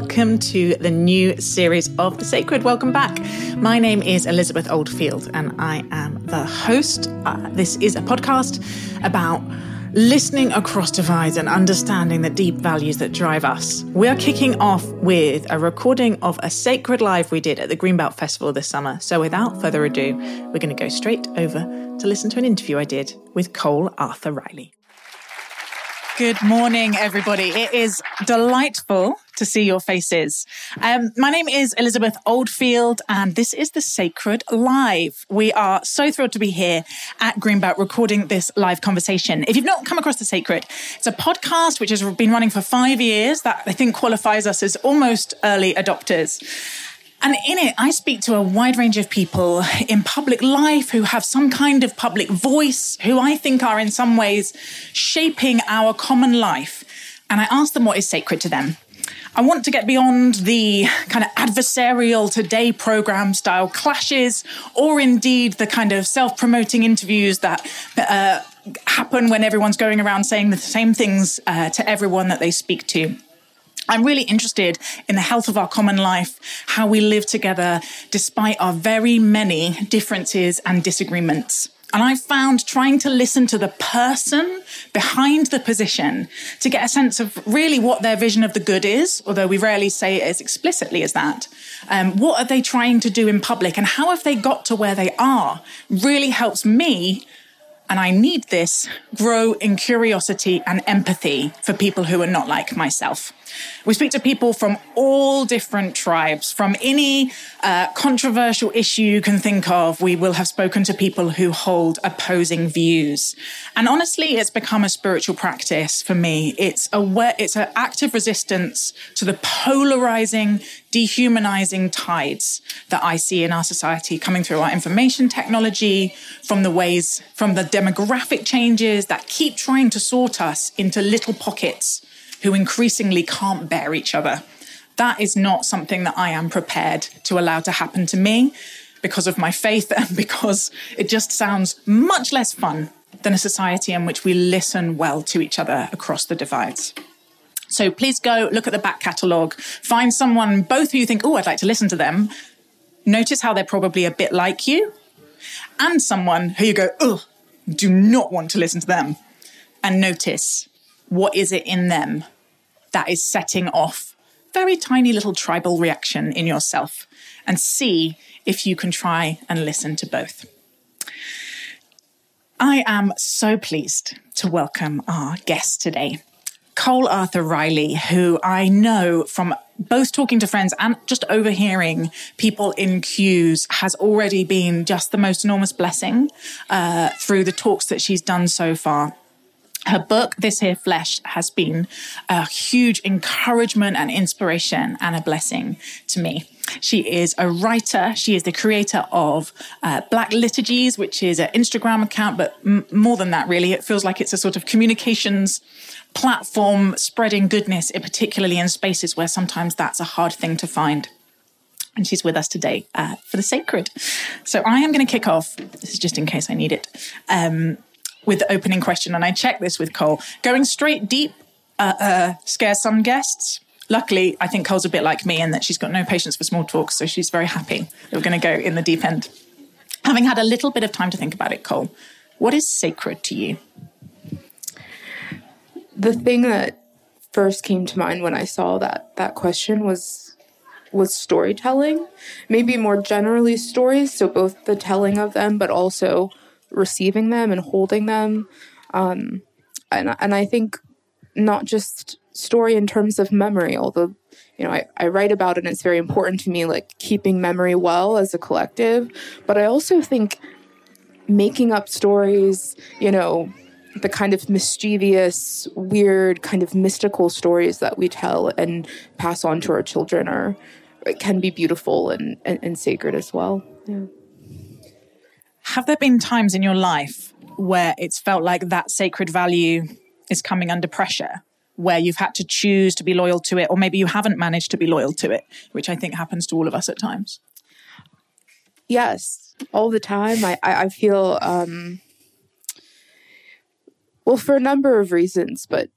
welcome to the new series of The Sacred. Welcome back. My name is Elizabeth Oldfield, and I am the host. Uh, this is a podcast about listening across divides and understanding the deep values that drive us. We are kicking off with a recording of a sacred live we did at the Greenbelt Festival this summer. So, without further ado, we're going to go straight over to listen to an interview I did with Cole Arthur Riley. Good morning, everybody. It is delightful to see your faces. Um, my name is Elizabeth Oldfield, and this is the Sacred Live. We are so thrilled to be here at Greenbelt recording this live conversation. If you've not come across the Sacred, it's a podcast which has been running for five years that I think qualifies us as almost early adopters. And in it, I speak to a wide range of people in public life who have some kind of public voice, who I think are in some ways shaping our common life. And I ask them what is sacred to them. I want to get beyond the kind of adversarial today program style clashes, or indeed the kind of self promoting interviews that uh, happen when everyone's going around saying the same things uh, to everyone that they speak to. I'm really interested in the health of our common life, how we live together despite our very many differences and disagreements. And I found trying to listen to the person behind the position to get a sense of really what their vision of the good is, although we rarely say it as explicitly as that. Um, what are they trying to do in public and how have they got to where they are really helps me and I need this, grow in curiosity and empathy for people who are not like myself. We speak to people from all different tribes, from any uh, controversial issue you can think of. We will have spoken to people who hold opposing views. And honestly, it's become a spiritual practice for me. It's a it's an active resistance to the polarizing, dehumanizing tides that I see in our society coming through our information technology, from the ways, from the demographic changes that keep trying to sort us into little pockets who increasingly can't bear each other. That is not something that I am prepared to allow to happen to me because of my faith and because it just sounds much less fun than a society in which we listen well to each other across the divides. So please go look at the back catalogue, find someone, both who you think, oh, I'd like to listen to them. Notice how they're probably a bit like you, and someone who you go, oh, do not want to listen to them. And notice what is it in them that is setting off very tiny little tribal reaction in yourself and see if you can try and listen to both. I am so pleased to welcome our guest today. Cole Arthur Riley, who I know from both talking to friends and just overhearing people in queues has already been just the most enormous blessing uh, through the talks that she's done so far her book, This Here Flesh, has been a huge encouragement and inspiration and a blessing to me. She is a writer. She is the creator of uh, Black Liturgies, which is an Instagram account, but m- more than that, really. It feels like it's a sort of communications platform spreading goodness, particularly in spaces where sometimes that's a hard thing to find. And she's with us today uh, for the sacred. So I am going to kick off. This is just in case I need it. Um, with the opening question, and I checked this with Cole. Going straight deep uh, uh, scares some guests. Luckily, I think Cole's a bit like me in that she's got no patience for small talk, so she's very happy that we're going to go in the deep end. Having had a little bit of time to think about it, Cole, what is sacred to you? The thing that first came to mind when I saw that that question was was storytelling, maybe more generally stories, so both the telling of them, but also receiving them and holding them. Um, and, and I think not just story in terms of memory, although, you know, I, I write about it and it's very important to me, like keeping memory well as a collective. But I also think making up stories, you know, the kind of mischievous, weird, kind of mystical stories that we tell and pass on to our children are can be beautiful and, and, and sacred as well. Yeah. Have there been times in your life where it's felt like that sacred value is coming under pressure? Where you've had to choose to be loyal to it, or maybe you haven't managed to be loyal to it, which I think happens to all of us at times. Yes, all the time. I, I, feel, um, well, for a number of reasons, but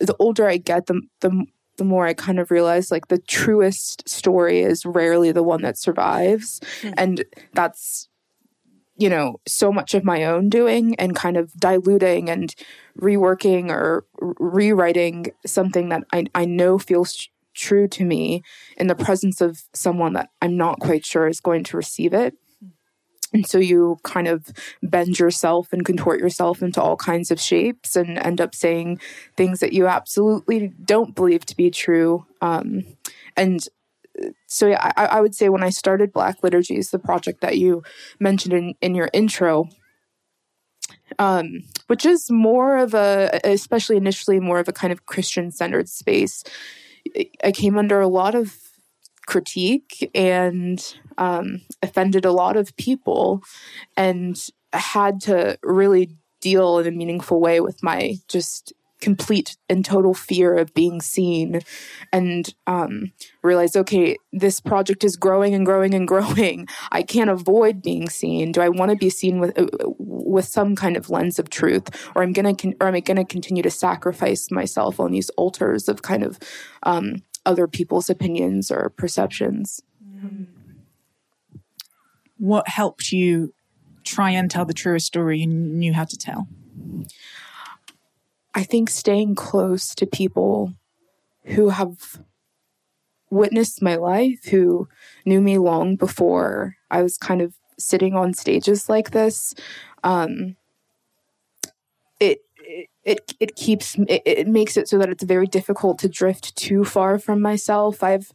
the older I get, the, the the more I kind of realize like the truest story is rarely the one that survives. Mm. And that's, you know, so much of my own doing and kind of diluting and reworking or rewriting something that I, I know feels true to me in the presence of someone that I'm not quite sure is going to receive it. And so you kind of bend yourself and contort yourself into all kinds of shapes and end up saying things that you absolutely don't believe to be true. Um, and so yeah, I, I, would say when I started Black Liturgies, the project that you mentioned in, in your intro, um, which is more of a, especially initially, more of a kind of Christian centered space, I came under a lot of critique and um, offended a lot of people and had to really deal in a meaningful way with my just complete and total fear of being seen and um, realize okay this project is growing and growing and growing i can't avoid being seen do i want to be seen with uh, with some kind of lens of truth or i'm gonna con- or am i gonna continue to sacrifice myself on these altars of kind of um, other people's opinions or perceptions. What helped you try and tell the truest story you knew how to tell? I think staying close to people who have witnessed my life, who knew me long before I was kind of sitting on stages like this. Um, it it it keeps it, it makes it so that it's very difficult to drift too far from myself. I've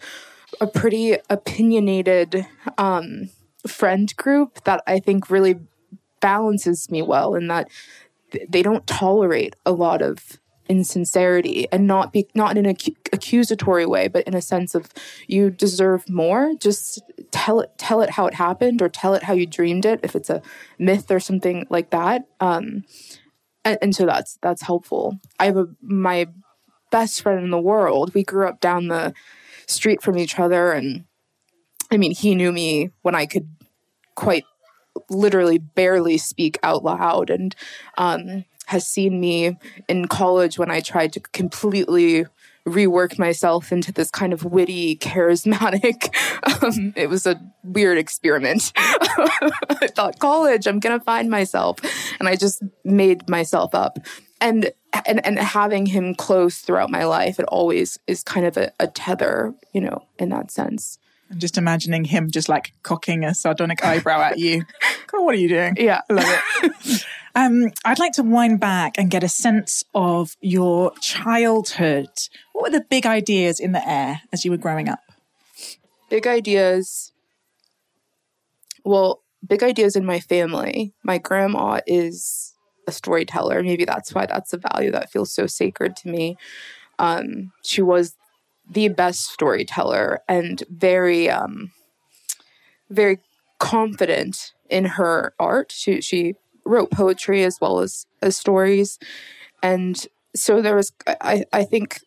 a pretty opinionated um, friend group that I think really balances me well, in that they don't tolerate a lot of insincerity and not be not in an ac- accusatory way but in a sense of you deserve more just tell it tell it how it happened or tell it how you dreamed it if it's a myth or something like that um, and, and so that's that's helpful. I have a my best friend in the world. We grew up down the street from each other, and I mean, he knew me when I could quite literally barely speak out loud, and um, has seen me in college when I tried to completely rework myself into this kind of witty, charismatic. Um, it was a weird experiment. I thought, college, I'm going to find myself. And I just made myself up. And, and, and having him close throughout my life, it always is kind of a, a tether, you know, in that sense. I'm just imagining him just like cocking a sardonic eyebrow at you. God, what are you doing? Yeah. I love it. Um, I'd like to wind back and get a sense of your childhood. What were the big ideas in the air as you were growing up? Big ideas. Well, big ideas in my family. My grandma is a storyteller. Maybe that's why that's a value that feels so sacred to me. Um, she was the best storyteller and very, um, very confident in her art. She she wrote poetry as well as, as stories. And so there was, I, I think,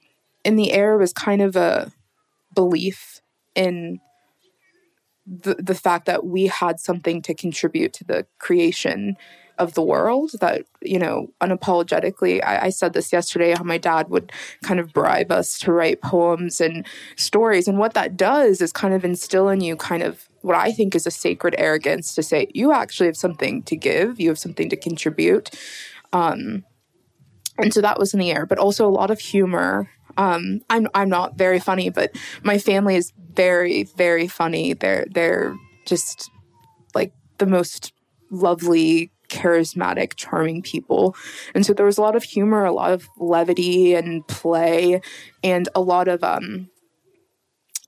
in the air was kind of a belief in the, the fact that we had something to contribute to the creation of the world that you know unapologetically I, I, said this yesterday how my dad would kind of bribe us to write poems and stories. And what that does is kind of instill in you kind of what i think is a sacred arrogance to say you actually have something to give. You have something to contribute. Um, and so that was in the air. But also a lot of humor. Um, i'm i'm not very funny but my family is very very funny. They're they're just like the most lovely charismatic, charming people. And so there was a lot of humor, a lot of levity and play, and a lot of um,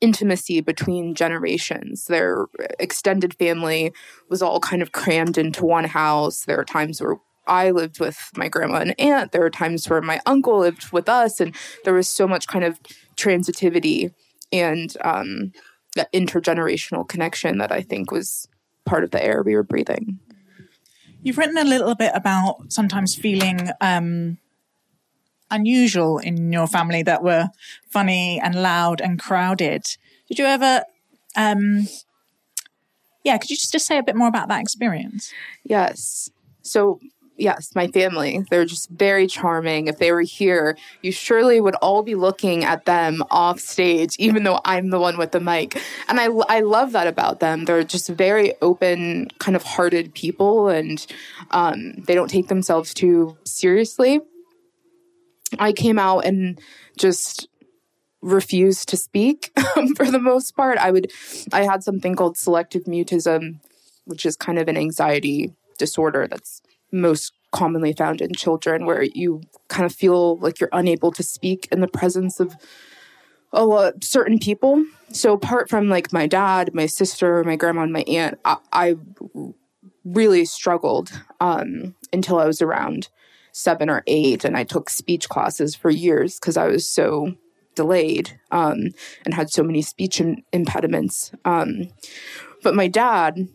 intimacy between generations. Their extended family was all kind of crammed into one house. There are times where I lived with my grandma and aunt. There were times where my uncle lived with us, and there was so much kind of transitivity and um, that intergenerational connection that I think was part of the air we were breathing. You've written a little bit about sometimes feeling um, unusual in your family that were funny and loud and crowded. Did you ever, um, yeah, could you just, just say a bit more about that experience? Yes. So, yes, my family. They're just very charming. If they were here, you surely would all be looking at them off stage, even though I'm the one with the mic. And I, I love that about them. They're just very open, kind of hearted people, and um, they don't take themselves too seriously. I came out and just refused to speak for the most part. I would, I had something called selective mutism, which is kind of an anxiety disorder that's most commonly found in children where you kind of feel like you're unable to speak in the presence of a lot, certain people. So apart from like my dad, my sister, my grandma, and my aunt, I, I really struggled um, until I was around seven or eight, and I took speech classes for years because I was so delayed um, and had so many speech impediments. Um, but my dad,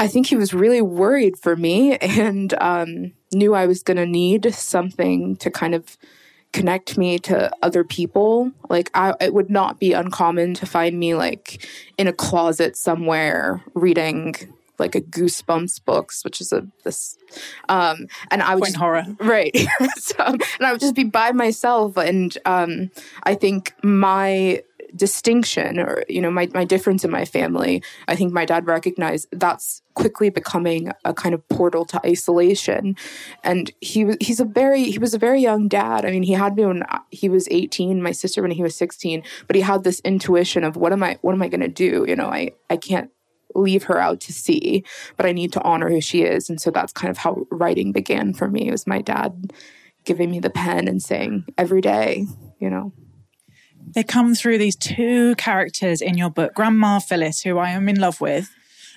I think he was really worried for me and um, knew I was going to need something to kind of connect me to other people. Like, I, it would not be uncommon to find me like in a closet somewhere reading like a Goosebumps books, which is a this, um, and I would just, horror, right? so, and I would just be by myself, and um, I think my distinction or you know my, my difference in my family i think my dad recognized that's quickly becoming a kind of portal to isolation and he was he's a very he was a very young dad i mean he had me when he was 18 my sister when he was 16 but he had this intuition of what am i what am i going to do you know i i can't leave her out to sea, but I need to honor who she is. And so that's kind of how writing began for me. It was my dad giving me the pen and saying every day, you know. They come through these two characters in your book Grandma Phyllis, who I am in love with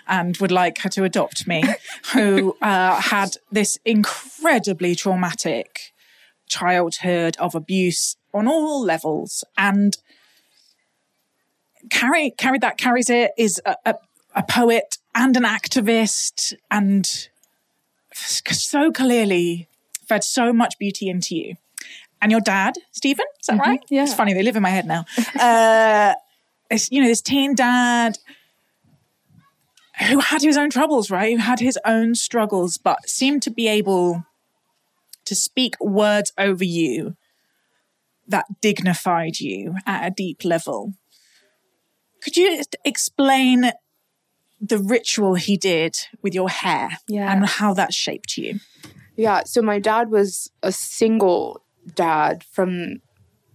and would like her to adopt me, who uh, had this incredibly traumatic childhood of abuse on all levels and carry carried that carries it is a, a, a poet and an activist and so clearly fed so much beauty into you. And your dad, Stephen, is that mm-hmm. right? Yeah. It's funny, they live in my head now. uh, it's, you know, this teen dad who had his own troubles, right? Who had his own struggles, but seemed to be able to speak words over you that dignified you at a deep level. Could you explain the ritual he did with your hair yeah. and how that shaped you. Yeah. So my dad was a single dad from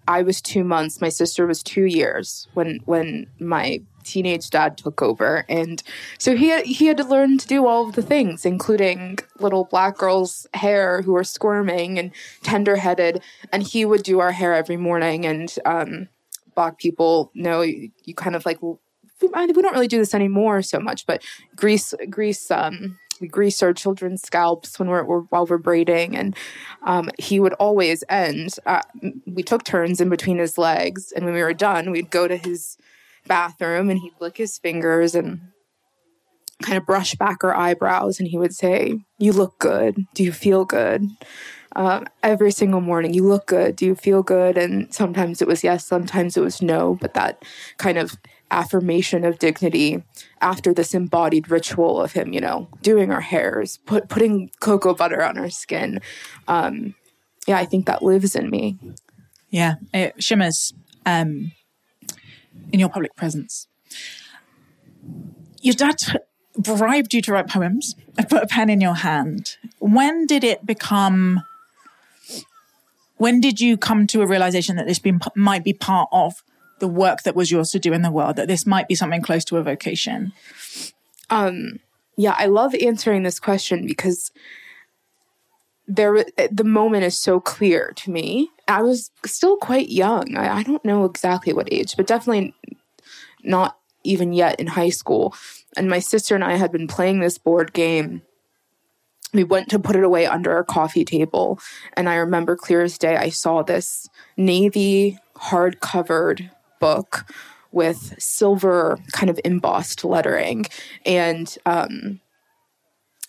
I was two months. My sister was two years when when my teenage dad took over, and so he had, he had to learn to do all of the things, including little black girls' hair who were squirming and tender headed, and he would do our hair every morning. And um, black people know you, you kind of like we, we don't really do this anymore so much, but grease, grease, um, we grease our children's scalps when we're, we're while we're braiding, and um, he would always end. Uh, we took turns in between his legs, and when we were done, we'd go to his bathroom, and he'd lick his fingers and kind of brush back our eyebrows, and he would say, "You look good. Do you feel good?" Um, every single morning, "You look good. Do you feel good?" And sometimes it was yes, sometimes it was no, but that kind of affirmation of dignity after this embodied ritual of him, you know, doing our hairs, put, putting cocoa butter on our skin. Um, yeah, I think that lives in me. Yeah, it shimmers um, in your public presence. Your dad bribed you to write poems, put a pen in your hand. When did it become? When did you come to a realization that this might be part of the work that was yours to do in the world, that this might be something close to a vocation? Um, yeah, I love answering this question because there the moment is so clear to me. I was still quite young. I, I don't know exactly what age, but definitely not even yet in high school. And my sister and I had been playing this board game we went to put it away under our coffee table. And I remember clear as day, I saw this navy hard covered book with silver kind of embossed lettering and um,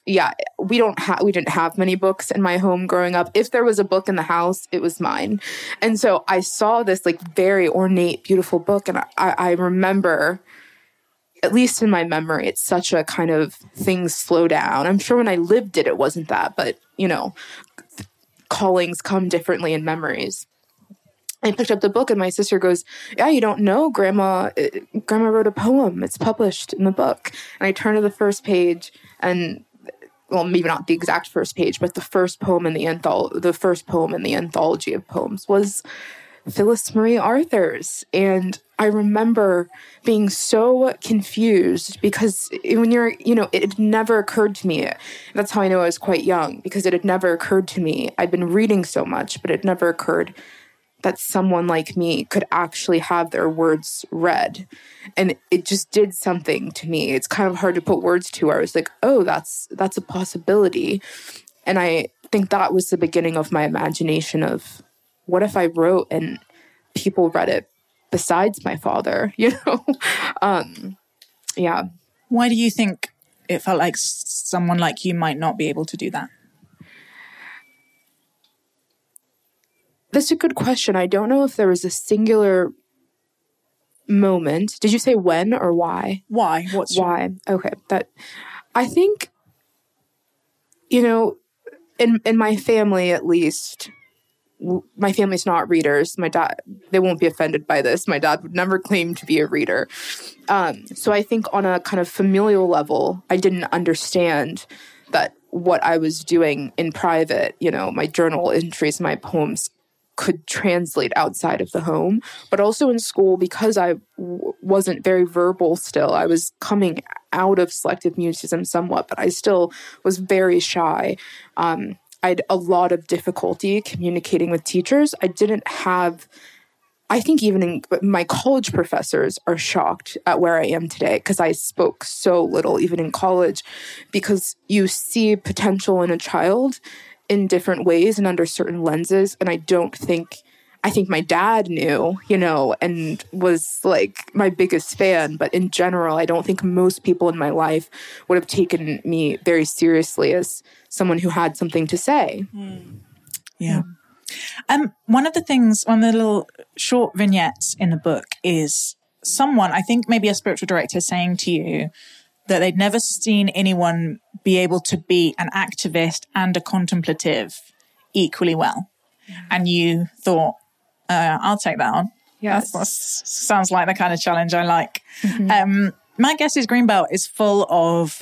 yeah we don't have we didn't have many books in my home growing up if there was a book in the house it was mine and so i saw this like very ornate beautiful book and i, I remember at least in my memory, it's such a kind of things slow down. I'm sure when I lived it, it wasn't that, but you know, callings come differently in memories. I picked up the book and my sister goes, "Yeah, you don't know, Grandma. Uh, Grandma wrote a poem. It's published in the book." And I turn to the first page, and well, maybe not the exact first page, but the first poem in the anthology, the first poem in the anthology of poems was Phyllis Marie Arthur's. And I remember being so confused because when you're, you know, it had never occurred to me. That's how I know I was quite young because it had never occurred to me. I'd been reading so much, but it never occurred that someone like me could actually have their words read. And it just did something to me. It's kind of hard to put words to. I was like, oh, that's that's a possibility. And I think that was the beginning of my imagination of what if I wrote and people read it besides my father, you know? um, yeah. Why do you think it felt like someone like you might not be able to do that? That's a good question. I don't know if there was a singular moment. Did you say when or why? Why? What's why? Your... Okay, that I think you know in in my family at least my family's not readers. My dad, they won't be offended by this. My dad would never claim to be a reader. Um, so I think on a kind of familial level, I didn't understand that what I was doing in private, you know, my journal entries, my poems could translate outside of the home, but also in school because I w- wasn't very verbal still. I was coming out of selective mutism somewhat, but I still was very shy. Um, I had a lot of difficulty communicating with teachers. I didn't have I think even in, my college professors are shocked at where I am today because I spoke so little, even in college, because you see potential in a child in different ways and under certain lenses. And I don't think, I think my dad knew, you know, and was like my biggest fan. But in general, I don't think most people in my life would have taken me very seriously as someone who had something to say. Mm. Yeah. Um, one of the things, one of the little short vignettes in the book is someone, I think maybe a spiritual director saying to you, that they'd never seen anyone be able to be an activist and a contemplative equally well. And you thought, uh, I'll take that on. Yes. That sounds like the kind of challenge I like. Mm-hmm. Um, my guess is Greenbelt is full of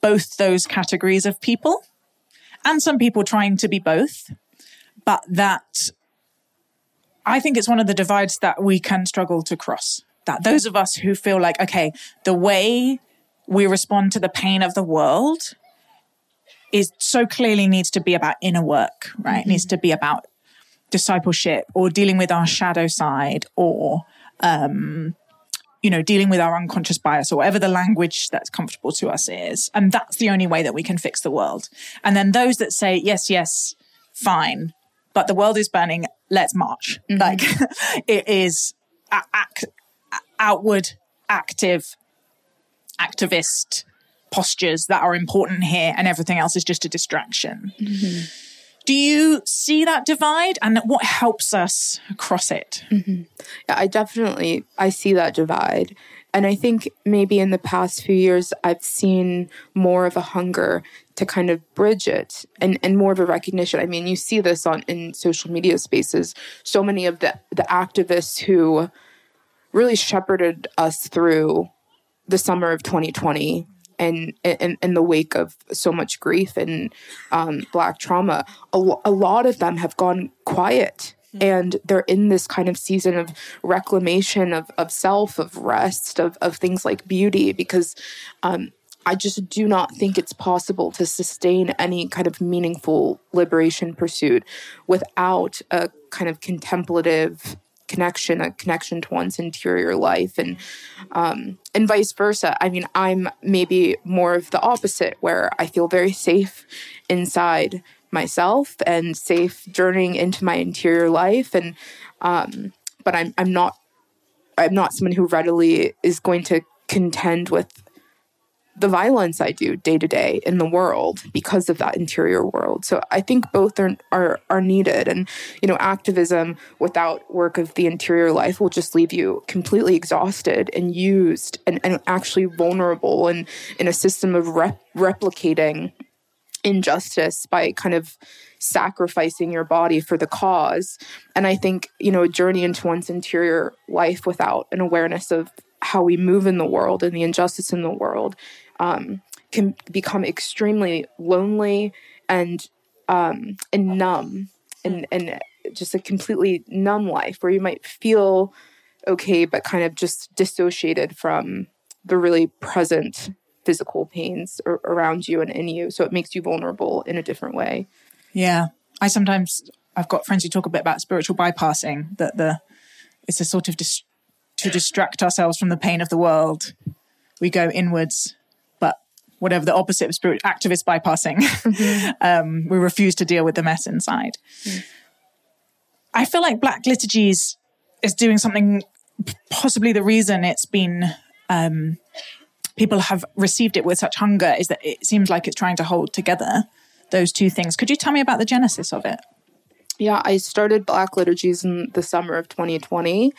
both those categories of people and some people trying to be both, but that I think it's one of the divides that we can struggle to cross. That those of us who feel like, okay, the way we respond to the pain of the world is so clearly needs to be about inner work, right? Mm-hmm. Needs to be about discipleship or dealing with our shadow side or, um, you know, dealing with our unconscious bias or whatever the language that's comfortable to us is. And that's the only way that we can fix the world. And then those that say, yes, yes, fine, but the world is burning, let's march. Mm-hmm. Like it is a- act, outward, active activist postures that are important here and everything else is just a distraction. Mm-hmm. Do you see that divide and what helps us cross it? Mm-hmm. Yeah, I definitely I see that divide. And I think maybe in the past few years I've seen more of a hunger to kind of bridge it and, and more of a recognition. I mean, you see this on in social media spaces. So many of the, the activists who really shepherded us through the summer of 2020 and in, in the wake of so much grief and um, black trauma a, a lot of them have gone quiet mm-hmm. and they're in this kind of season of reclamation of, of self of rest of, of things like beauty because um, i just do not think it's possible to sustain any kind of meaningful liberation pursuit without a kind of contemplative connection, a connection to one's interior life, and um, and vice versa. I mean, I'm maybe more of the opposite, where I feel very safe inside myself and safe journeying into my interior life, and um, but I'm I'm not I'm not someone who readily is going to contend with the violence I do day to day in the world because of that interior world. So I think both are, are are needed. And you know, activism without work of the interior life will just leave you completely exhausted and used and, and actually vulnerable and in a system of rep- replicating injustice by kind of sacrificing your body for the cause. And I think, you know, a journey into one's interior life without an awareness of how we move in the world and the injustice in the world um, can become extremely lonely and um, and numb and and just a completely numb life where you might feel okay but kind of just dissociated from the really present physical pains around you and in you. So it makes you vulnerable in a different way. Yeah. I sometimes i've got friends who talk a bit about spiritual bypassing that the it's a sort of dis- to distract ourselves from the pain of the world we go inwards But whatever the opposite of spirit activist bypassing. Mm-hmm. um, we refuse to deal with the mess inside. Mm. I feel like Black Liturgies is doing something, possibly the reason it's been, um, people have received it with such hunger is that it seems like it's trying to hold together those two things. Could you tell me about the genesis of it? Yeah, I started Black Liturgies in the summer of 2020.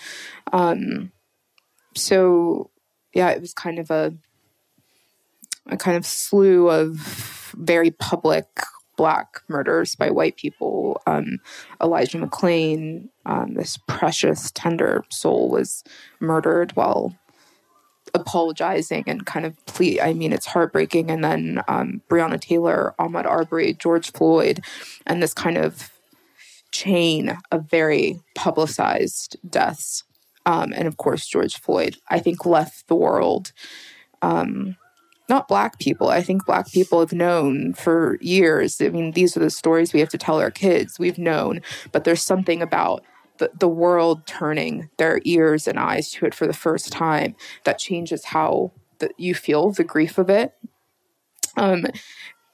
Um, so, yeah, it was kind of a a kind of slew of very public black murders by white people. Um, Elijah McClain, um, this precious, tender soul, was murdered while apologizing and kind of plea. I mean, it's heartbreaking. And then um, Breonna Taylor, Ahmaud Arbery, George Floyd, and this kind of chain of very publicized deaths. Um, and of course, George Floyd, I think, left the world um, not black people. I think black people have known for years. I mean, these are the stories we have to tell our kids. We've known, but there's something about the, the world turning their ears and eyes to it for the first time that changes how the, you feel the grief of it. Um,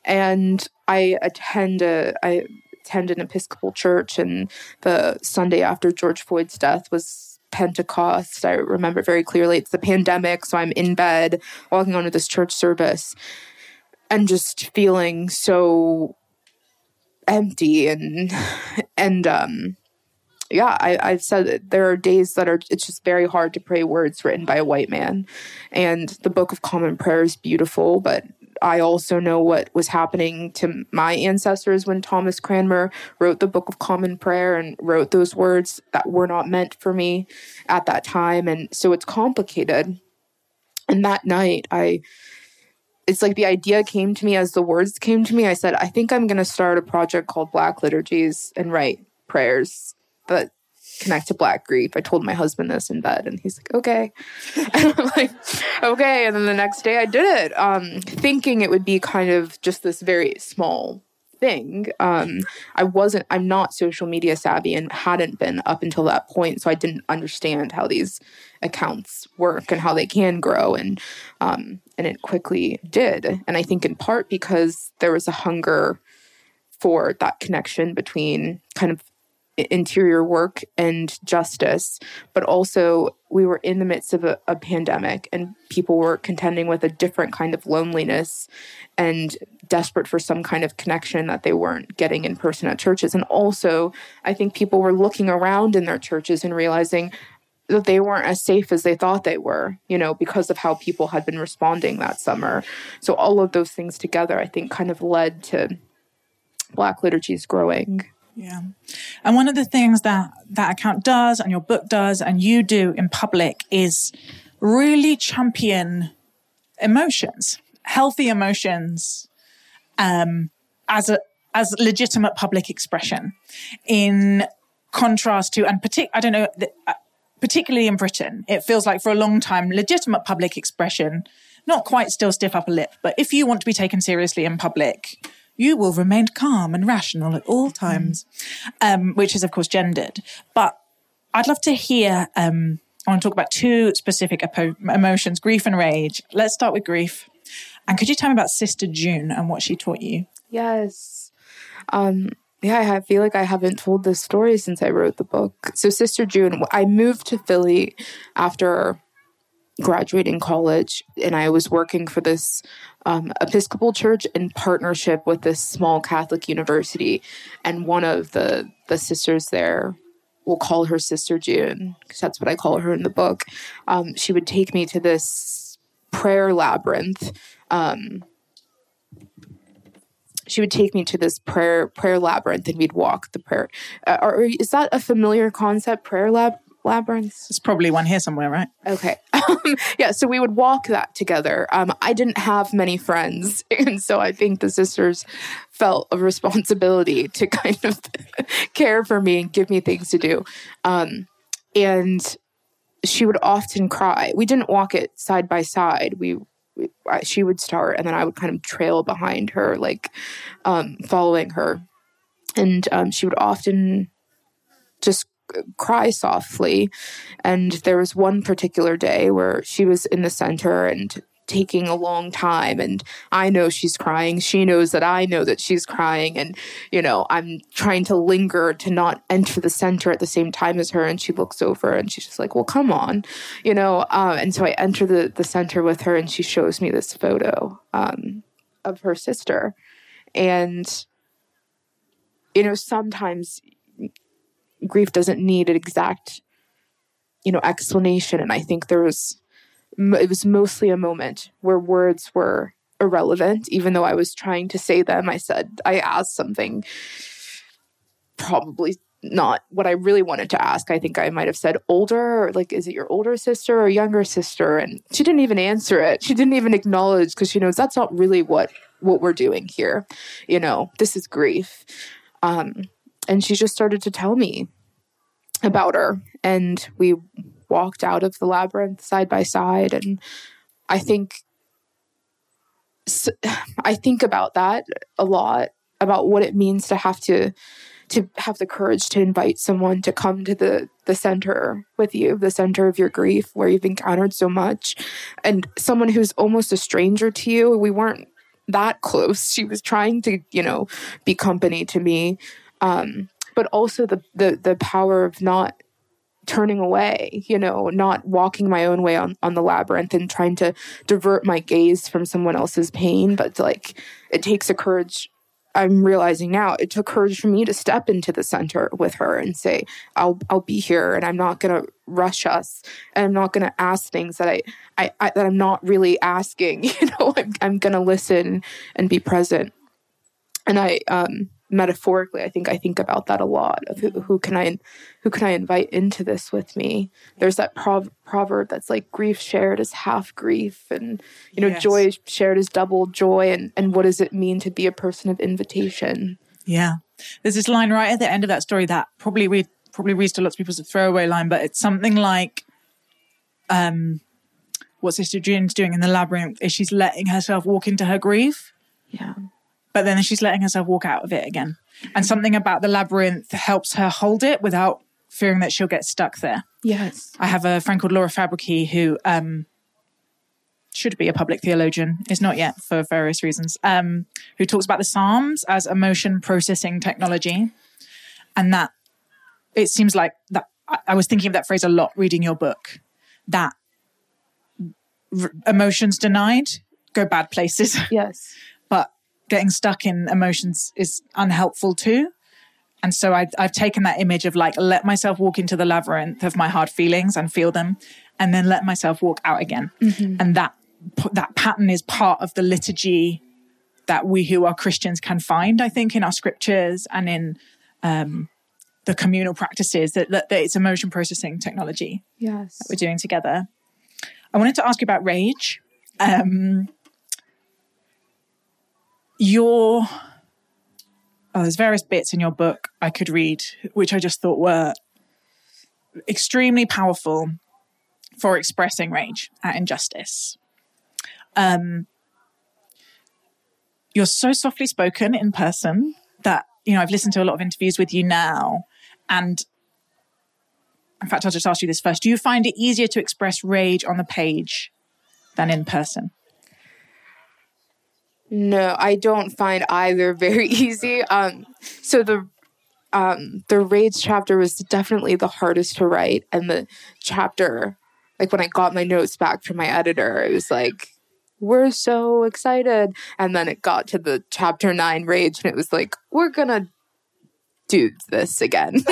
and I attend a, I attend an Episcopal church, and the Sunday after George Floyd's death was Pentecost. I remember very clearly. It's the pandemic, so I'm in bed walking onto this church service and just feeling so empty and and um yeah I, i've said there are days that are it's just very hard to pray words written by a white man and the book of common prayer is beautiful but I also know what was happening to my ancestors when Thomas Cranmer wrote the Book of Common Prayer and wrote those words that were not meant for me at that time. And so it's complicated. And that night, I, it's like the idea came to me as the words came to me. I said, I think I'm going to start a project called Black Liturgies and write prayers. But connect to black grief. I told my husband this in bed and he's like, okay. and I'm like, okay. And then the next day I did it, um, thinking it would be kind of just this very small thing. Um, I wasn't, I'm not social media savvy and hadn't been up until that point. So I didn't understand how these accounts work and how they can grow. And, um, and it quickly did. And I think in part because there was a hunger for that connection between kind of interior work and justice, but also we were in the midst of a, a, pandemic and people were contending with a different kind of loneliness and desperate for some kind of connection that they weren't getting in person at churches. And also, I think people were looking around in their churches and realizing that they weren't as safe as they thought they were, you know, because of how people had been responding that summer. So all of those things together, I think, kind of led to Black liturgies growing. Yeah. And one of the things that that account does and your book does and you do in public is really champion emotions, healthy emotions, um, as a, as legitimate public expression in contrast to, and partic- I don't know, uh, particularly in Britain, it feels like for a long time, legitimate public expression, not quite still stiff upper lip, but if you want to be taken seriously in public, you will remain calm and rational at all times, um, which is, of course, gendered. But I'd love to hear, um, I want to talk about two specific emotions grief and rage. Let's start with grief. And could you tell me about Sister June and what she taught you? Yes. Um, yeah, I feel like I haven't told this story since I wrote the book. So, Sister June, I moved to Philly after graduating college and I was working for this um, Episcopal church in partnership with this small Catholic university. And one of the, the sisters there, we'll call her Sister June, because that's what I call her in the book. Um, she would take me to this prayer labyrinth. Um, she would take me to this prayer prayer labyrinth and we'd walk the prayer. Uh, or is that a familiar concept? Prayer lab labyrinths? There's probably one here somewhere, right? Okay. Um, yeah, so we would walk that together. Um, I didn't have many friends, and so I think the sisters felt a responsibility to kind of care for me and give me things to do. Um, and she would often cry. We didn't walk it side by side. We, we she would start, and then I would kind of trail behind her, like um, following her. And um, she would often just cry softly. And there was one particular day where she was in the center and taking a long time and I know she's crying. She knows that I know that she's crying and you know, I'm trying to linger to not enter the center at the same time as her and she looks over and she's just like, "Well, come on." You know, um, and so I enter the the center with her and she shows me this photo um, of her sister. And you know, sometimes grief doesn't need an exact you know explanation. And i think there was it was mostly a moment where words were irrelevant. Even though i was trying to say them i said i asked something probably not what i really wanted to ask. I think i might have said older like is it your older sister or younger sister? And she didn't even answer it. She didn't even acknowledge because she knows that's not really what what we're doing here. You know this is grief. Um and she just started to tell me about her. And we walked out of the labyrinth side by side. And i think i think about that a lot about what it means to have to to have the courage to invite someone to come to the the center with you the center of your grief where you've encountered so much. And someone who's almost a stranger to you we weren't that close. She was trying to you know be company to me um but also the the the power of not turning away, you know, not walking my own way on, on the labyrinth and trying to divert my gaze from someone else's pain. But like it takes a courage. I'm realizing now it took courage for me to step into the center with her and say, I'll I'll be here and I'm not gonna rush us and I'm not gonna ask things that I, I, I that I'm not really asking. You know, I'm I'm gonna listen and be present. And I um metaphorically i think i think about that a lot of who, who can i who can i invite into this with me? There's that prov- proverb that's like grief shared is half grief and you know yes. joy shared is double joy and and what does it mean to be a person of invitation? Yeah. There's this line right at the end of that story that probably we probably reads to lots of people as a throwaway line but it's something like um what sister june's doing in the labyrinth is she's letting herself walk into her grief. Yeah but then she's letting herself walk out of it again. And something about the labyrinth helps her hold it without fearing that she'll get stuck there. Yes. I have a friend called Laura Fabrici who um, should be a public theologian, is not yet for various reasons, um, who talks about the Psalms as emotion processing technology. And that it seems like that I was thinking of that phrase a lot reading your book that r- emotions denied go bad places. Yes getting stuck in emotions is unhelpful too. And so I, I've taken that image of like, let myself walk into the labyrinth of my hard feelings and feel them, and then let myself walk out again. Mm-hmm. And that, that pattern is part of the liturgy that we who are Christians can find, I think, in our scriptures and in, um, the communal practices that, that, that, it's emotion processing technology yes. that we're doing together. I wanted to ask you about rage. Um, your oh, there's various bits in your book I could read, which I just thought were extremely powerful for expressing rage at injustice. Um, you're so softly spoken in person that you know I've listened to a lot of interviews with you now, and in fact, I'll just ask you this first: Do you find it easier to express rage on the page than in person? No, I don't find either very easy. Um, so the um, the rage chapter was definitely the hardest to write, and the chapter like when I got my notes back from my editor, it was like, we're so excited. And then it got to the chapter nine rage, and it was like, we're gonna do this again.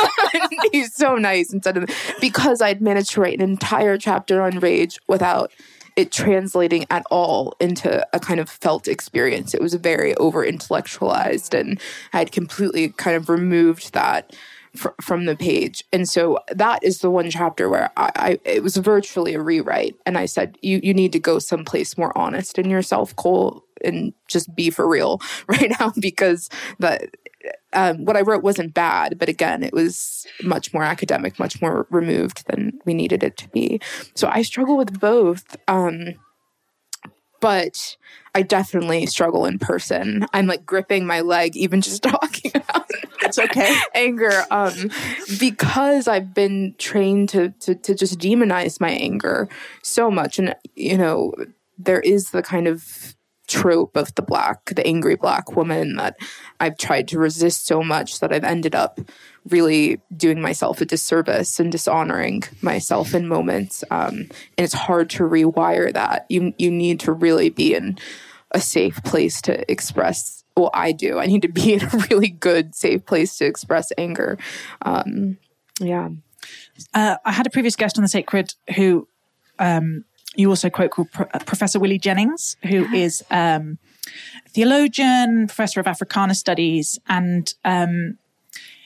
He's so nice instead of because I'd managed to write an entire chapter on rage without it translating at all into a kind of felt experience. It was very over intellectualized, and I had completely kind of removed that fr- from the page. And so that is the one chapter where I, I, it was virtually a rewrite, and I said, "You you need to go someplace more honest in yourself, Cole." And just be for real right now because that um, what I wrote wasn't bad, but again, it was much more academic, much more removed than we needed it to be. So I struggle with both. Um, but I definitely struggle in person. I'm like gripping my leg, even just talking about it's okay anger, um, because I've been trained to, to to just demonize my anger so much, and you know there is the kind of trope of the black, the angry black woman that I've tried to resist so much that I've ended up really doing myself a disservice and dishonoring myself in moments. Um, and it's hard to rewire that. You you need to really be in a safe place to express. Well, I do. I need to be in a really good, safe place to express anger. Um, yeah. Uh, I had a previous guest on the Sacred who um, you also quote called Pro- uh, Professor Willie Jennings, who is um, a theologian, professor of Africana studies, and um,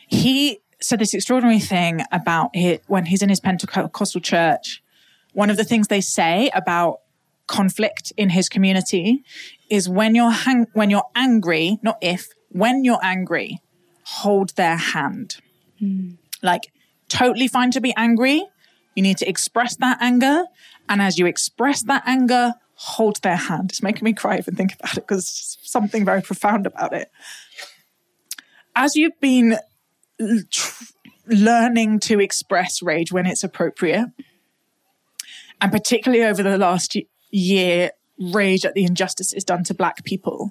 he said this extraordinary thing about it when he's in his Pentecostal church. One of the things they say about conflict in his community is when you're hang- when you're angry, not if, when you're angry, hold their hand. Mm. Like totally fine to be angry. You need to express that anger and as you express that anger, hold their hand. It's making me cry even think about it because something very profound about it. As you've been tr- learning to express rage when it's appropriate, and particularly over the last year, rage at the injustices done to Black people.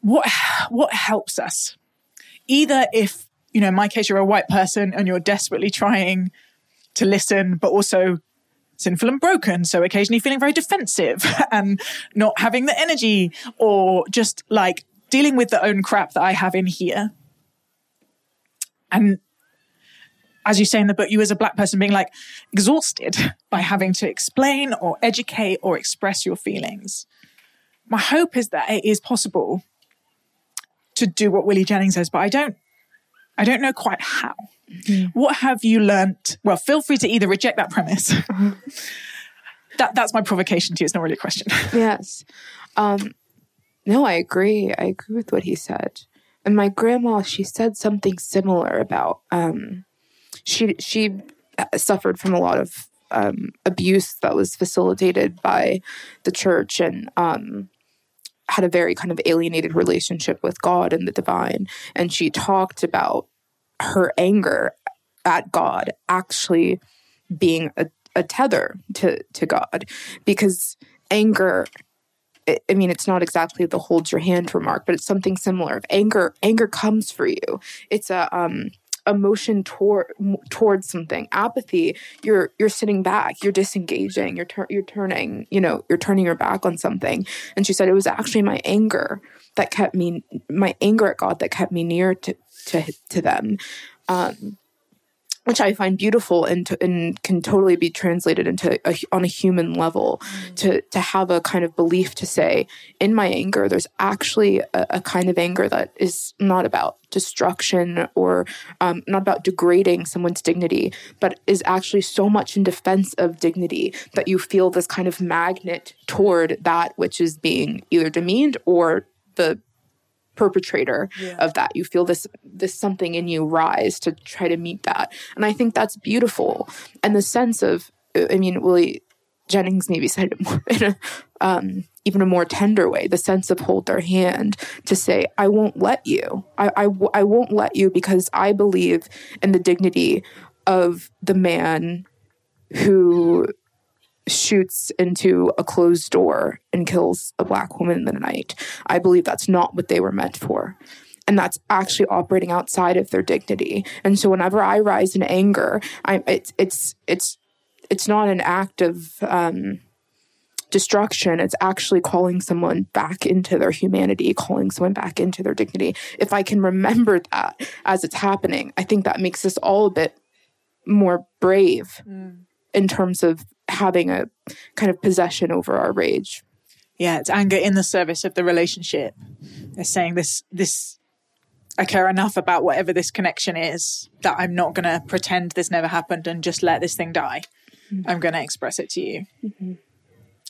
What what helps us? Either if you know, in my case, you're a white person and you're desperately trying to listen, but also sinful and broken. So occasionally feeling very defensive and not having the energy or just like dealing with the own crap that I have in here. And as you say in the book, you as a black person being like exhausted by having to explain or educate or express your feelings. My hope is that it is possible to do what Willie Jennings says, but I don't, I don't know quite how. Mm-hmm. What have you learnt? Well, feel free to either reject that premise. Mm-hmm. that that's my provocation to you. It's not really a question. yes. Um, no, I agree. I agree with what he said. And my grandma, she said something similar about um, she she suffered from a lot of um, abuse that was facilitated by the church and um, had a very kind of alienated relationship with God and the divine. And she talked about her anger at God actually being a, a tether to, to God because anger I mean, it's not exactly the hold your hand remark, but it's something similar. Anger, anger comes for you. It's a um, emotion toward towards something. Apathy, you're you're sitting back, you're disengaging, you're you're turning, you know, you're turning your back on something. And she said it was actually my anger that kept me, my anger at God that kept me near to to to them, um, which I find beautiful and to, and can totally be translated into a, on a human level. Mm. To to have a kind of belief to say, in my anger, there's actually a, a kind of anger that is not about destruction or um, not about degrading someone's dignity, but is actually so much in defense of dignity that you feel this kind of magnet toward that which is being either demeaned or the perpetrator yeah. of that. You feel this this something in you rise to try to meet that. And i think that's beautiful. And the sense of i mean willie jennings maybe said it more in a um, even a more tender way the sense of hold their hand to say i won't let you. I, I, I won't let you because i believe in the dignity of the man who shoots into a closed door and kills a black woman in the night. I believe that's not what they were meant for. and that's actually operating outside of their dignity. And so whenever I rise in anger, I it's it's it's it's not an act of um, destruction. It's actually calling someone back into their humanity, calling someone back into their dignity. If I can remember that as it's happening, I think that makes us all a bit more brave mm. in terms of having a kind of possession over our rage. Yeah, it's anger in the service of the relationship. They're saying this this I care enough about whatever this connection is that I'm not going to pretend this never happened and just let this thing die. Mm-hmm. I'm going to express it to you. Mm-hmm.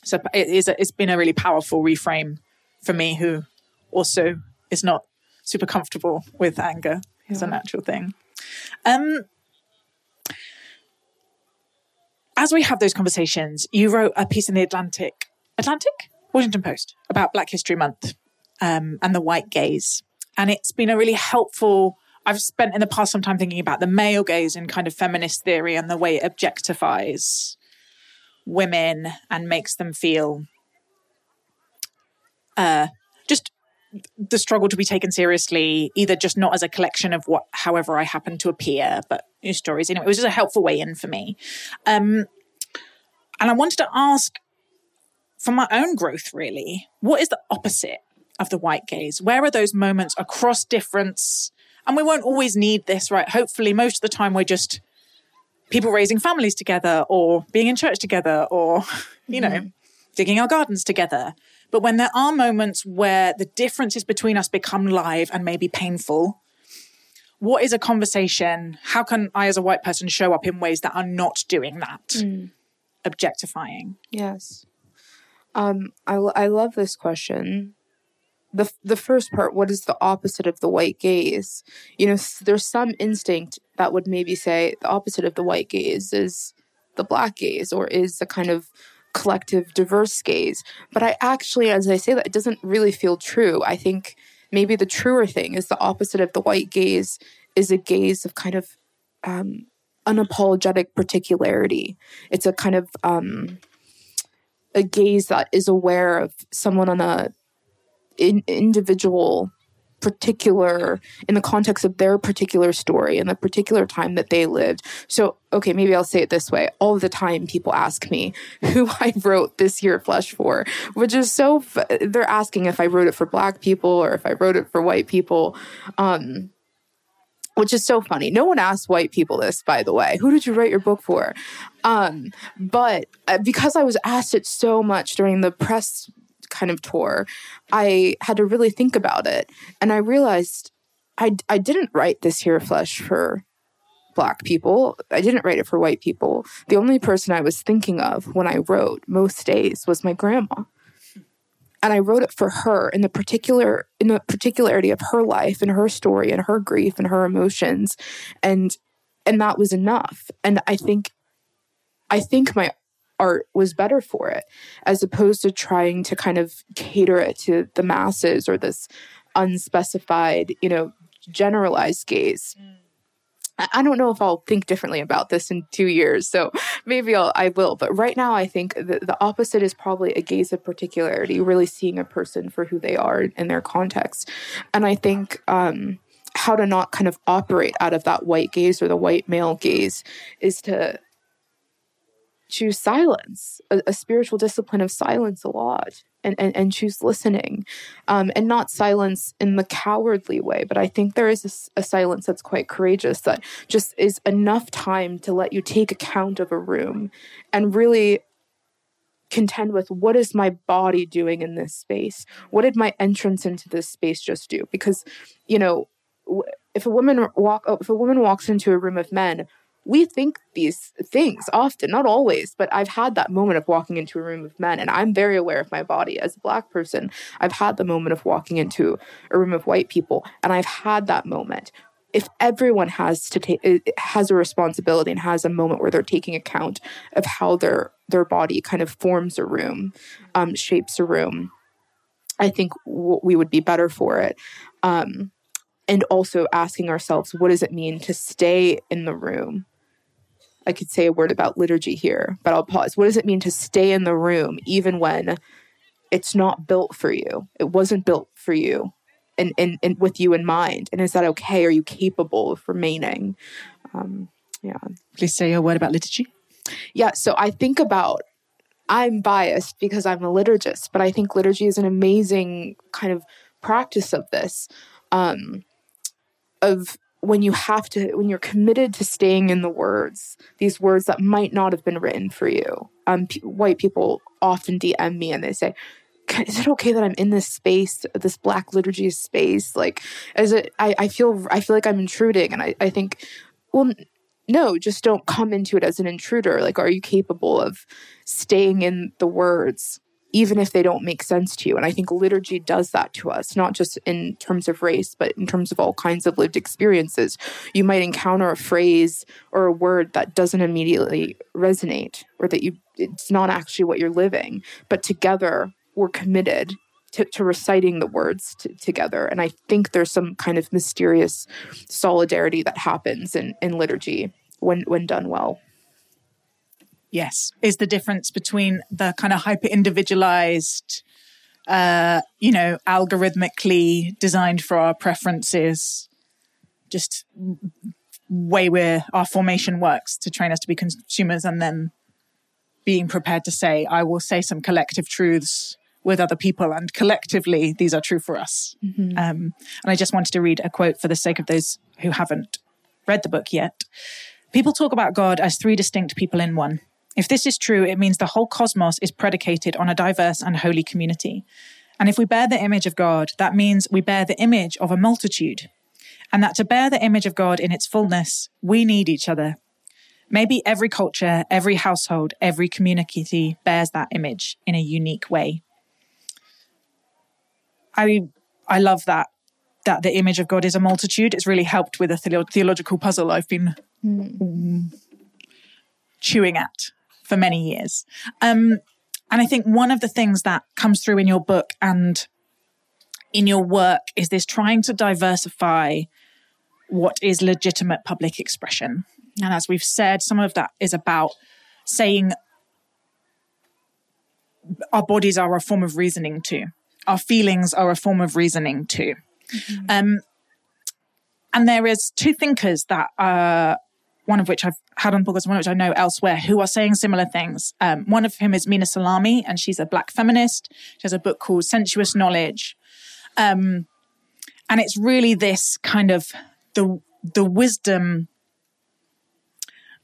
So it is a, it's been a really powerful reframe for me, who also is not super comfortable with anger. Yeah. It's a natural thing. Um, as we have those conversations, you wrote a piece in the Atlantic, Atlantic, Washington Post about Black History Month um, and the white gaze, and it's been a really helpful. I've spent in the past some time thinking about the male gaze in kind of feminist theory and the way it objectifies women and makes them feel uh, just the struggle to be taken seriously, either just not as a collection of what, however I happen to appear, but new stories. Anyway, it was just a helpful way in for me. Um, and I wanted to ask for my own growth, really, what is the opposite of the white gaze? Where are those moments across difference? And we won't always need this, right? Hopefully, most of the time we're just people raising families together or being in church together or, you know, mm-hmm. digging our gardens together. But when there are moments where the differences between us become live and maybe painful, what is a conversation? How can I, as a white person, show up in ways that are not doing that? Mm. Objectifying. Yes. Um, I, I love this question. The, the first part, what is the opposite of the white gaze? You know, there's some instinct that would maybe say the opposite of the white gaze is the black gaze or is a kind of collective diverse gaze. But I actually, as I say that, it doesn't really feel true. I think maybe the truer thing is the opposite of the white gaze is a gaze of kind of um, unapologetic particularity. It's a kind of um, a gaze that is aware of someone on a in, individual particular in the context of their particular story and the particular time that they lived. So, okay, maybe I'll say it this way. All the time people ask me who I wrote this here flesh for, which is so f- they're asking if I wrote it for black people or if I wrote it for white people. Um which is so funny. No one asked white people this, by the way. Who did you write your book for? Um, but uh, because I was asked it so much during the press kind of tour, I had to really think about it. And I realized I, I didn't write this here flesh for black people. I didn't write it for white people. The only person I was thinking of when I wrote most days was my grandma. And I wrote it for her in the particular in the particularity of her life and her story and her grief and her emotions. And and that was enough. And I think I think my art was better for it, as opposed to trying to kind of cater it to the masses or this unspecified, you know, generalized gaze. Mm. I don't know if I'll think differently about this in two years, so maybe I'll, I will. But right now, I think the, the opposite is probably a gaze of particularity, really seeing a person for who they are in their context. And I think um, how to not kind of operate out of that white gaze or the white male gaze is to choose silence, a, a, spiritual discipline of silence a lot, and, and, and choose listening. Um, and not silence in the cowardly way, but I think there is a, a, silence that's quite courageous that just is enough time to let you take account of a room and really contend with what is my body doing in this space? What did my entrance into this space just do? Because, you know, if a woman walk if a woman walks into a room of men we think these things often, not always, but I've had that moment of walking into a room of men, and I'm very aware of my body as a black person. I've had the moment of walking into a room of white people, and I've had that moment. If everyone has to take has a responsibility and has a moment where they're taking account of how their their body kind of forms a room, um, shapes a room, I think w- we would be better for it. Um, and also asking ourselves, what does it mean to stay in the room I could say a word about liturgy here, but I'll pause. What does it mean to stay in the room even when it's not built for you? It wasn't built for you. and, and, and with you in mind? And is that okay? Are you capable of remaining? Um, yeah. Please say a word about liturgy. Yeah. So I think about, I'm biased because I'm a liturgist, but I think liturgy is an amazing kind of practice of this. Um, of when you have to when you're committed to staying in the words these words that might not have been written for you. Um p- white people often dm me and they say is it okay that i'm in this space this black liturgy space? Like is it i, I feel i feel like i'm intruding. And i, I think well no just don't come into it as an intruder. Like are you capable of staying in the words even if they don't make sense to you. And I think liturgy does that to us, not just in terms of race, but in terms of all kinds of lived experiences. You might encounter a phrase or a word that doesn't immediately resonate or that you it's not actually what you're living, but together we're committed to, to reciting the words together. And I think there's some kind of mysterious solidarity that happens in, in liturgy when when done well. Yes, is the difference between the kind of hyper individualized, uh, you know, algorithmically designed for our preferences, just way where our formation works to train us to be consumers, and then being prepared to say, I will say some collective truths with other people, and collectively, these are true for us. Mm-hmm. Um, and I just wanted to read a quote for the sake of those who haven't read the book yet. People talk about God as three distinct people in one. If this is true, it means the whole cosmos is predicated on a diverse and holy community. And if we bear the image of God, that means we bear the image of a multitude. And that to bear the image of God in its fullness, we need each other. Maybe every culture, every household, every community bears that image in a unique way. I I love that that the image of God is a multitude. It's really helped with a theological puzzle I've been mm. chewing at for many years. Um, and I think one of the things that comes through in your book and in your work is this trying to diversify what is legitimate public expression. And as we've said, some of that is about saying our bodies are a form of reasoning too, our feelings are a form of reasoning too. Mm-hmm. Um, and there is two thinkers that uh, one of which I've had on the podcast, one which I know elsewhere, who are saying similar things. Um, one of whom is Minna Salami, and she's a black feminist. She has a book called Sensuous Knowledge. Um, and it's really this kind of the the wisdom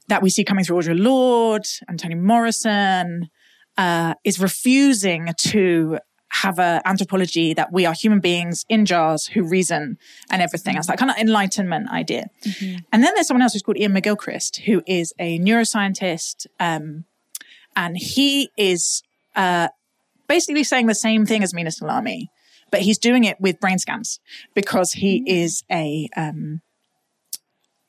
that we see coming through Audre Lorde and Toni Morrison uh, is refusing to have an anthropology that we are human beings in jars who reason and everything else, that kind of enlightenment idea. Mm-hmm. And then there's someone else who's called Iain McGilchrist, who is a neuroscientist. Um, and he is uh, basically saying the same thing as Minna Salami, but he's doing it with brain scans because he mm-hmm. is a um,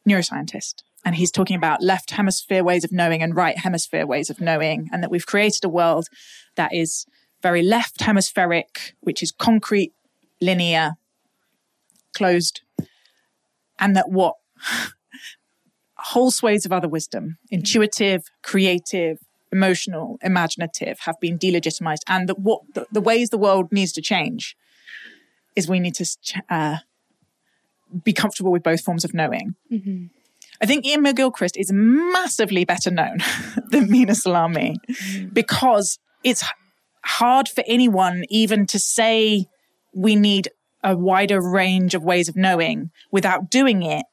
neuroscientist. And he's talking about left hemisphere ways of knowing and right hemisphere ways of knowing, and that we've created a world that is very left hemispheric, which is concrete, linear, closed, and that what whole swathes of other wisdom, intuitive, creative, emotional, imaginative, have been delegitimized, and that what the, the ways the world needs to change is we need to uh, be comfortable with both forms of knowing. Mm-hmm. I think Iain McGilchrist is massively better known than Minna Salami mm. because it's hard for anyone even to say we need a wider range of ways of knowing without doing it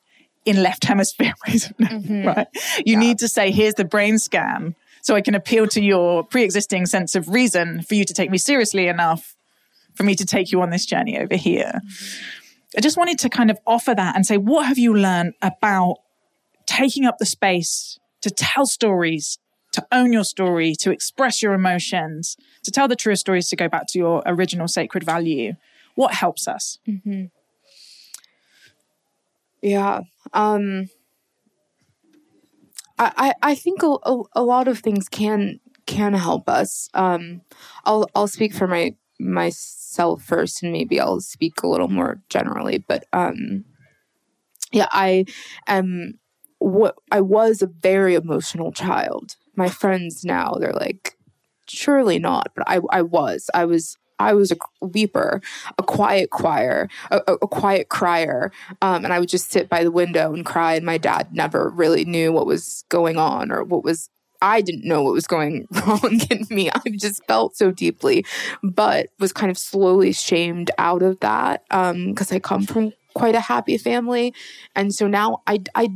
in left hemisphere ways of knowing, mm-hmm. right? You yeah. need to say, here's the brain scan so I can appeal to your pre-existing sense of reason for you to take me seriously enough for me to take you on this journey over here. Mm-hmm. I just wanted to kind of offer that and say, what have you learned about taking up the space to tell stories, to own your story, to express your emotions, to tell the truest stories, to go back to your original sacred value. What helps us? Mm-hmm. Yeah. Um, I, I think a, a, a, lot of things can can help us. Um, I'll I'll speak for my myself first, and maybe I'll speak a little more generally. But um, yeah, I am what I was a very emotional child my friends now they're like surely not but i i was i was I was a weeper, a quiet crier, a, a quiet crier, um, and I would just sit by the window and cry. And my dad never really knew what was going on or what was. I didn't know what was going wrong in me. I just felt so deeply, but was kind of slowly shamed out of that because um, I come from quite a happy family, and so now I I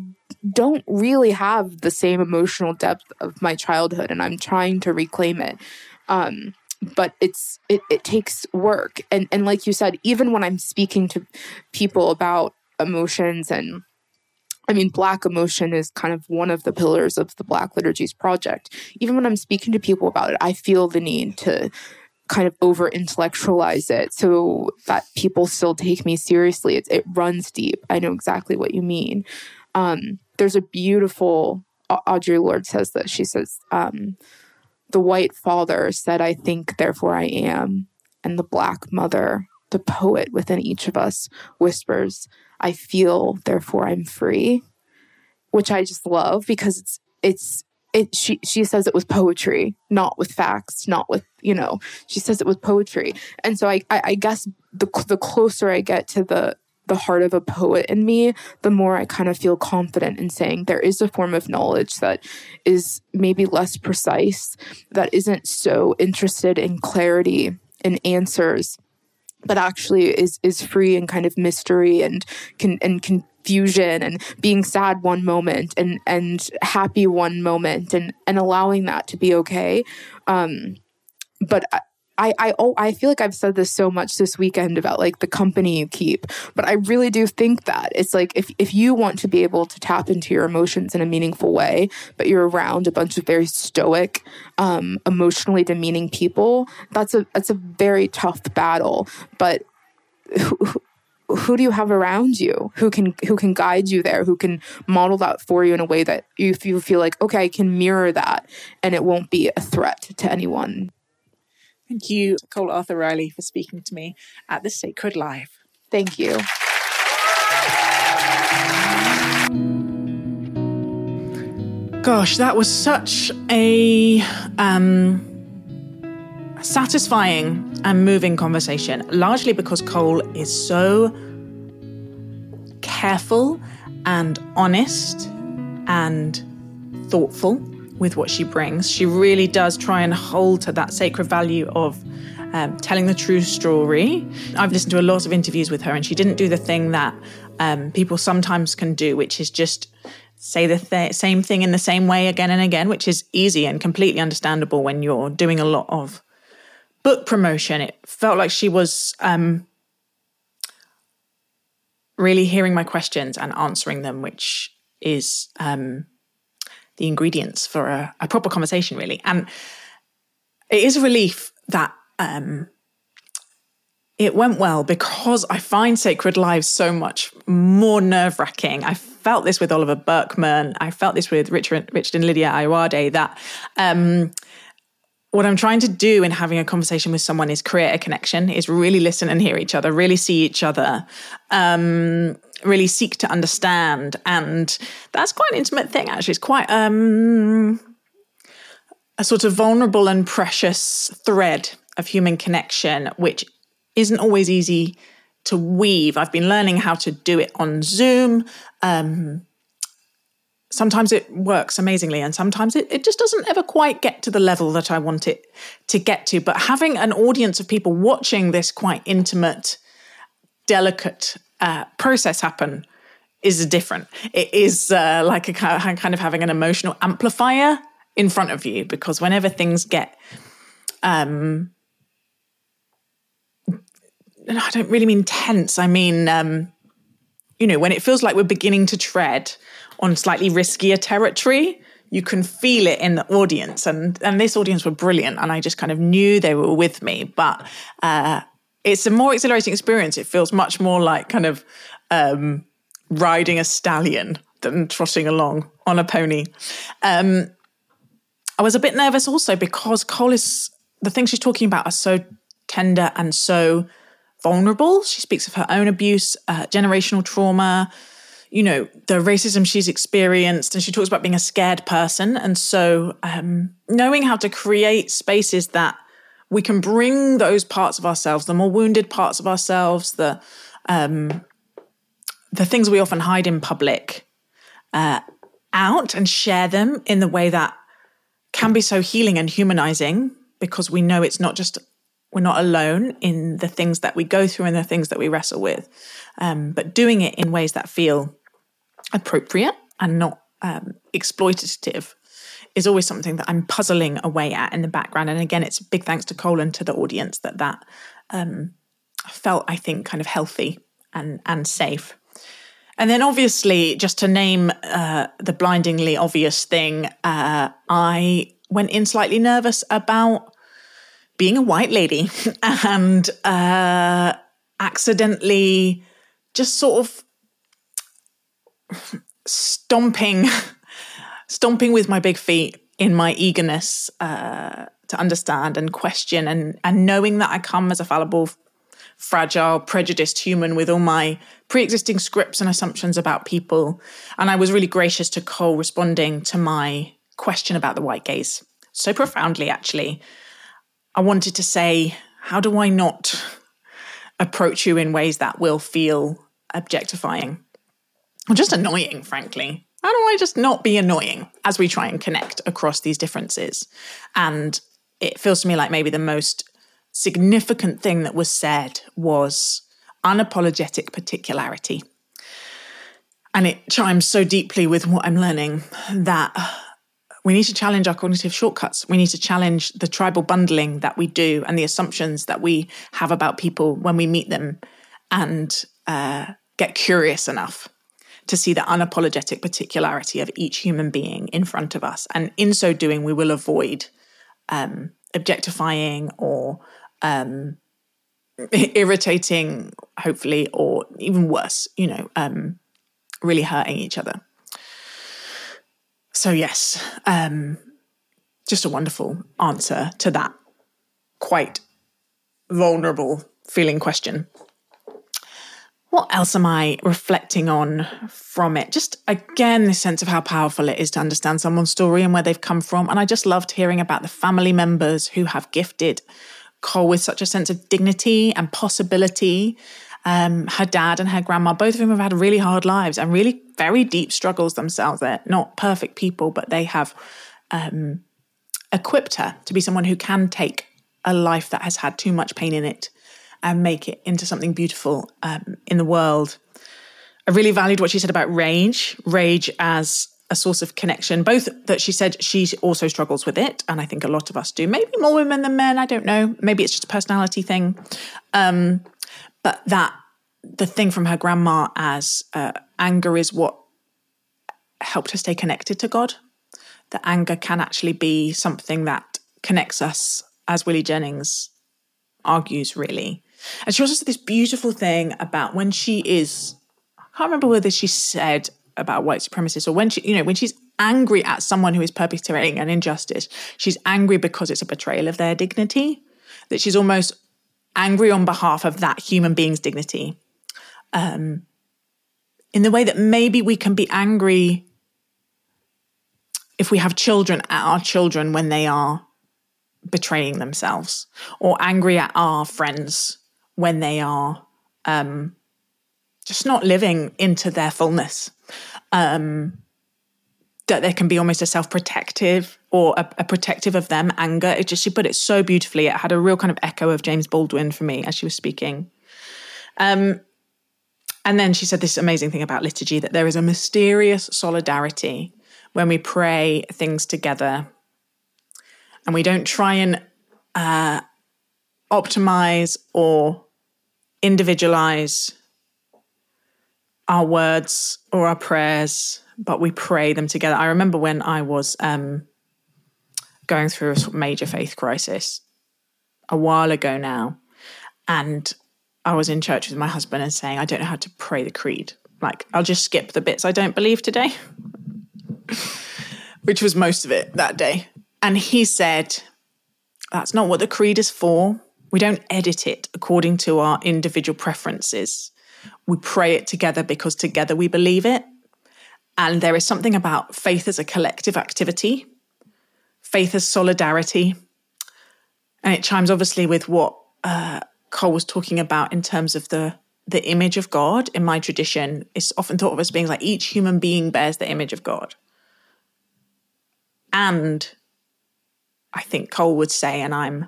don't really have the same emotional depth of my childhood, and I'm trying to reclaim it. Um, but it's it, it takes work and and like you said even when i'm speaking to people about emotions and I mean, Black emotion is kind of one of the pillars of the Black Liturgies Project. Even when I'm speaking to people about it, I feel the need to kind of over intellectualize it so that people still take me seriously. It, it runs deep. I know exactly what you mean. Um, there's a beautiful, Audre Lorde says that. She says, um, the white father said, I think, therefore I am. And the black mother, the poet within each of us, whispers, I feel, therefore I'm free. Which I just love because it's it's it she she says it with poetry, not with facts, not with, you know, she says it with poetry. And so I I, I guess the the closer I get to the the heart of a poet in me, the more I kind of feel confident in saying there is a form of knowledge that is maybe less precise, that isn't so interested in clarity and answers, but actually is is free and kind of mystery and can and confusion and being sad one moment and and happy one moment and and allowing that to be okay. Um, but I I oh I feel like I've said this so much this weekend about like the company you keep, but I really do think that it's like if if you want to be able to tap into your emotions in a meaningful way, but you're around a bunch of very stoic, um, emotionally demeaning people, that's a that's a very tough battle. But who, who do you have around you who can who can guide you there who can model that for you in a way that you, you feel like okay i can mirror that and it won't be a threat to anyone Thank you, Cole Arthur Riley, for speaking to me at the Sacred Live. Thank you. Gosh, that was such a um, satisfying and moving conversation, largely because Cole is so careful and honest and thoughtful with what she brings. She really does try and hold to that sacred value of um, telling the true story. I've listened to a lot of interviews with her, and she didn't do the thing that um, people sometimes can do, which is just say the th- same thing in the same way again and again, which is easy and completely understandable when you're doing a lot of book promotion. It felt like she was um, really hearing my questions and answering them, which is um, the ingredients for a, a proper conversation, really. And it is a relief that um, it went well because I find Sacred Lives so much more nerve wracking. I felt this with Oliver Burkeman. I felt this with Richard, Richard and Lydia Ayoade that um, what I'm trying to do in having a conversation with someone is create a connection, is really listen and hear each other, really see each other. Um, really seek to understand. And that's quite an intimate thing, actually. It's quite um, a sort of vulnerable and precious thread of human connection, which isn't always easy to weave. I've been learning how to do it on Zoom. Um, sometimes it works amazingly, and sometimes it, it just doesn't ever quite get to the level that I want it to get to. But having an audience of people watching this quite intimate, delicate uh, process happen is different. It is uh, like a kind of having an emotional amplifier in front of you because whenever things get, um, I don't really mean tense. I mean, um, you know, when it feels like we're beginning to tread on slightly riskier territory, you can feel it in the audience. And and this audience were brilliant, and I just kind of knew they were with me. But uh, it's a more exhilarating experience. It feels much more like kind of um, riding a stallion than trotting along on a pony. Um, I was a bit nervous also because Cole is the things she's talking about are so tender and so vulnerable. She speaks of her own abuse, uh, generational trauma, you know, the racism she's experienced, and she talks about being a scared person. And so, um, knowing how to create spaces that we can bring those parts of ourselves, the more wounded parts of ourselves, the um, the things we often hide in public, uh, out and share them in the way that can be so healing and humanizing because we know it's not just we're not alone in the things that we go through and the things that we wrestle with, um, but doing it in ways that feel appropriate and not um, exploitative is always something that I'm puzzling away at in the background. And again, it's big thanks to Cole and to the audience that that um, felt, I think, kind of healthy and and safe. And then, obviously, just to name uh, the blindingly obvious thing, uh, I went in slightly nervous about being a white lady and uh, accidentally just sort of stomping stomping with my big feet in my eagerness uh, to understand and question and and knowing that I come as a fallible, fragile, prejudiced human with all my pre-existing scripts and assumptions about people. And I was really gracious to Cole responding to my question about the white gaze so profoundly, actually. I wanted to say, how do I not approach you in ways that will feel objectifying or just annoying, frankly? How do I just not be annoying as we try and connect across these differences? And it feels to me like maybe the most significant thing that was said was unapologetic particularity. And it chimes so deeply with what I'm learning that we need to challenge our cognitive shortcuts. We need to challenge the tribal bundling that we do and the assumptions that we have about people when we meet them and uh, get curious enough to see the unapologetic particularity of each human being in front of us. And in so doing, we will avoid um, objectifying or um, irritating, hopefully, or even worse, you know, um, really hurting each other. So, yes, um, just a wonderful answer to that quite vulnerable feeling question what else am I reflecting on from it? Just again, this sense of how powerful it is to understand someone's story and where they've come from. And I just loved hearing about the family members who have gifted Cole with such a sense of dignity and possibility. Um, her dad and her grandma, both of whom have had really hard lives and really very deep struggles themselves. They're not perfect people, but they have um, equipped her to be someone who can take a life that has had too much pain in it and make it into something beautiful um, in the world. I really valued what she said about rage, rage as a source of connection, both that she said she also struggles with it, and I think a lot of us do, maybe more women than men, I don't know. Maybe it's just a personality thing. Um, but that the thing from her grandma as uh, anger is what helped her stay connected to God. That anger can actually be something that connects us, as Willie Jennings argues, really. And she also said this beautiful thing about when she is, I can't remember whether she said about white supremacists or when she, you know, when she's angry at someone who is perpetrating an injustice, she's angry because it's a betrayal of their dignity, that she's almost angry on behalf of that human being's dignity. Um, in the way that maybe we can be angry if we have children at our children when they are betraying themselves, or angry at our friends when they are um, just not living into their fullness. Um, that there can be almost a self-protective or a, a, protective of them anger. It just she put it so beautifully. It had a real kind of echo of James Baldwin for me as she was speaking. Um, and then she said this amazing thing about liturgy that there is a mysterious solidarity when we pray things together, and we don't try and uh, optimize or individualize our words or our prayers, but we pray them together. I remember when I was um, going through a major faith crisis a while ago now, and I was in church with my husband and saying, I don't know how to pray the creed. Like, I'll just skip the bits I don't believe today, which was most of it that day. And he said, That's not what the creed is for. We don't edit it according to our individual preferences. We pray it together because together we believe it. And there is something about faith as a collective activity, faith as solidarity, And it chimes obviously with what uh, Cole was talking about in terms of the the image of God in my tradition is often thought of as being like each human being bears the image of God. And I think Cole would say, and I'm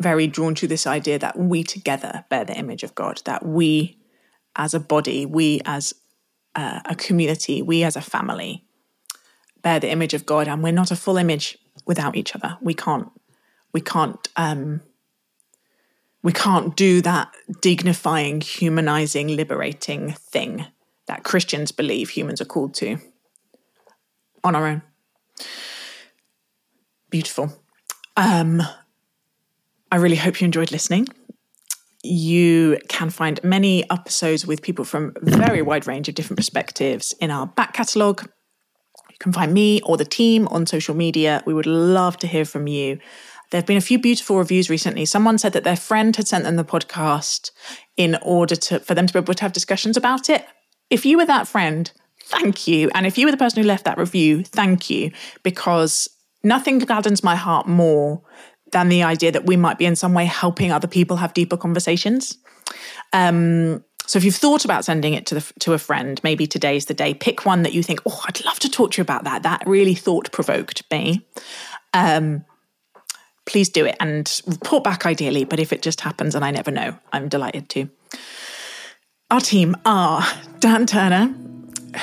very drawn to this idea that we together bear the image of God, that we as a body, we as a, community, we as a family bear the image of God, and we're not a full image without each other. We can't, we can't um, we can't do that dignifying, humanizing, liberating thing that Christians believe humans are called to on our own. Beautiful. Um, I really hope you enjoyed listening. You can find many episodes with people from a very wide range of different perspectives in our back catalogue. You can find me or the team on social media. We would love to hear from you. There have been a few beautiful reviews recently. Someone said that their friend had sent them the podcast in order to for them to be able to have discussions about it. If you were that friend, thank you. And if you were the person who left that review, thank you. Because nothing gladdens my heart more than the idea that we might be in some way helping other people have deeper conversations. Um, so if you've thought about sending it to the, to a friend, maybe today's the day. Pick one that you think, oh, I'd love to talk to you about that. That really thought provoked me. Um, please do it and report back ideally. But if it just happens and I never know, I'm delighted to. Our team are Dan Turner,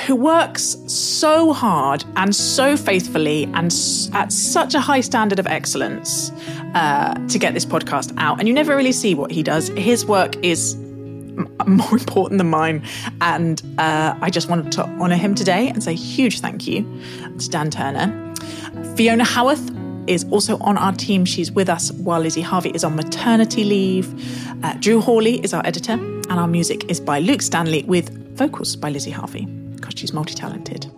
who works so hard and so faithfully and at such a high standard of excellence uh, to get this podcast out. And you never really see what he does. His work is more important than mine. And uh, I just wanted to honour him today and say huge thank you to Dan Turner. Fiona Howarth is also on our team. She's with us while Lizzie Harvey is on maternity leave. Uh, Drew Hawley is our editor, and our music is by Luke Stanley with vocals by Lizzie Harvey, because she's multi talented.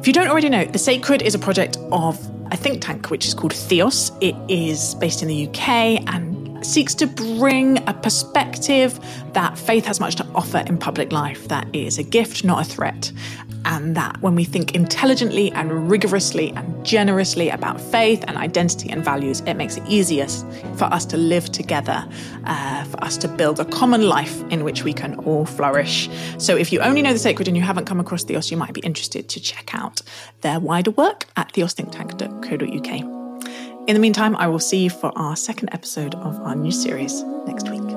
If you don't already know, The Sacred is a project of a think tank which is called Theos. It is based in the UK and seeks to bring a perspective that faith has much to offer in public life, that is a gift, not a threat. And that when we think intelligently and rigorously and generously about faith and identity and values, it makes it easiest for us to live together, uh, for us to build a common life in which we can all flourish. So if you only know the sacred and you haven't come across Theos, you might be interested to check out their wider work at theosthinktank.co.uk. In the meantime, I will see you for our second episode of our new series next week.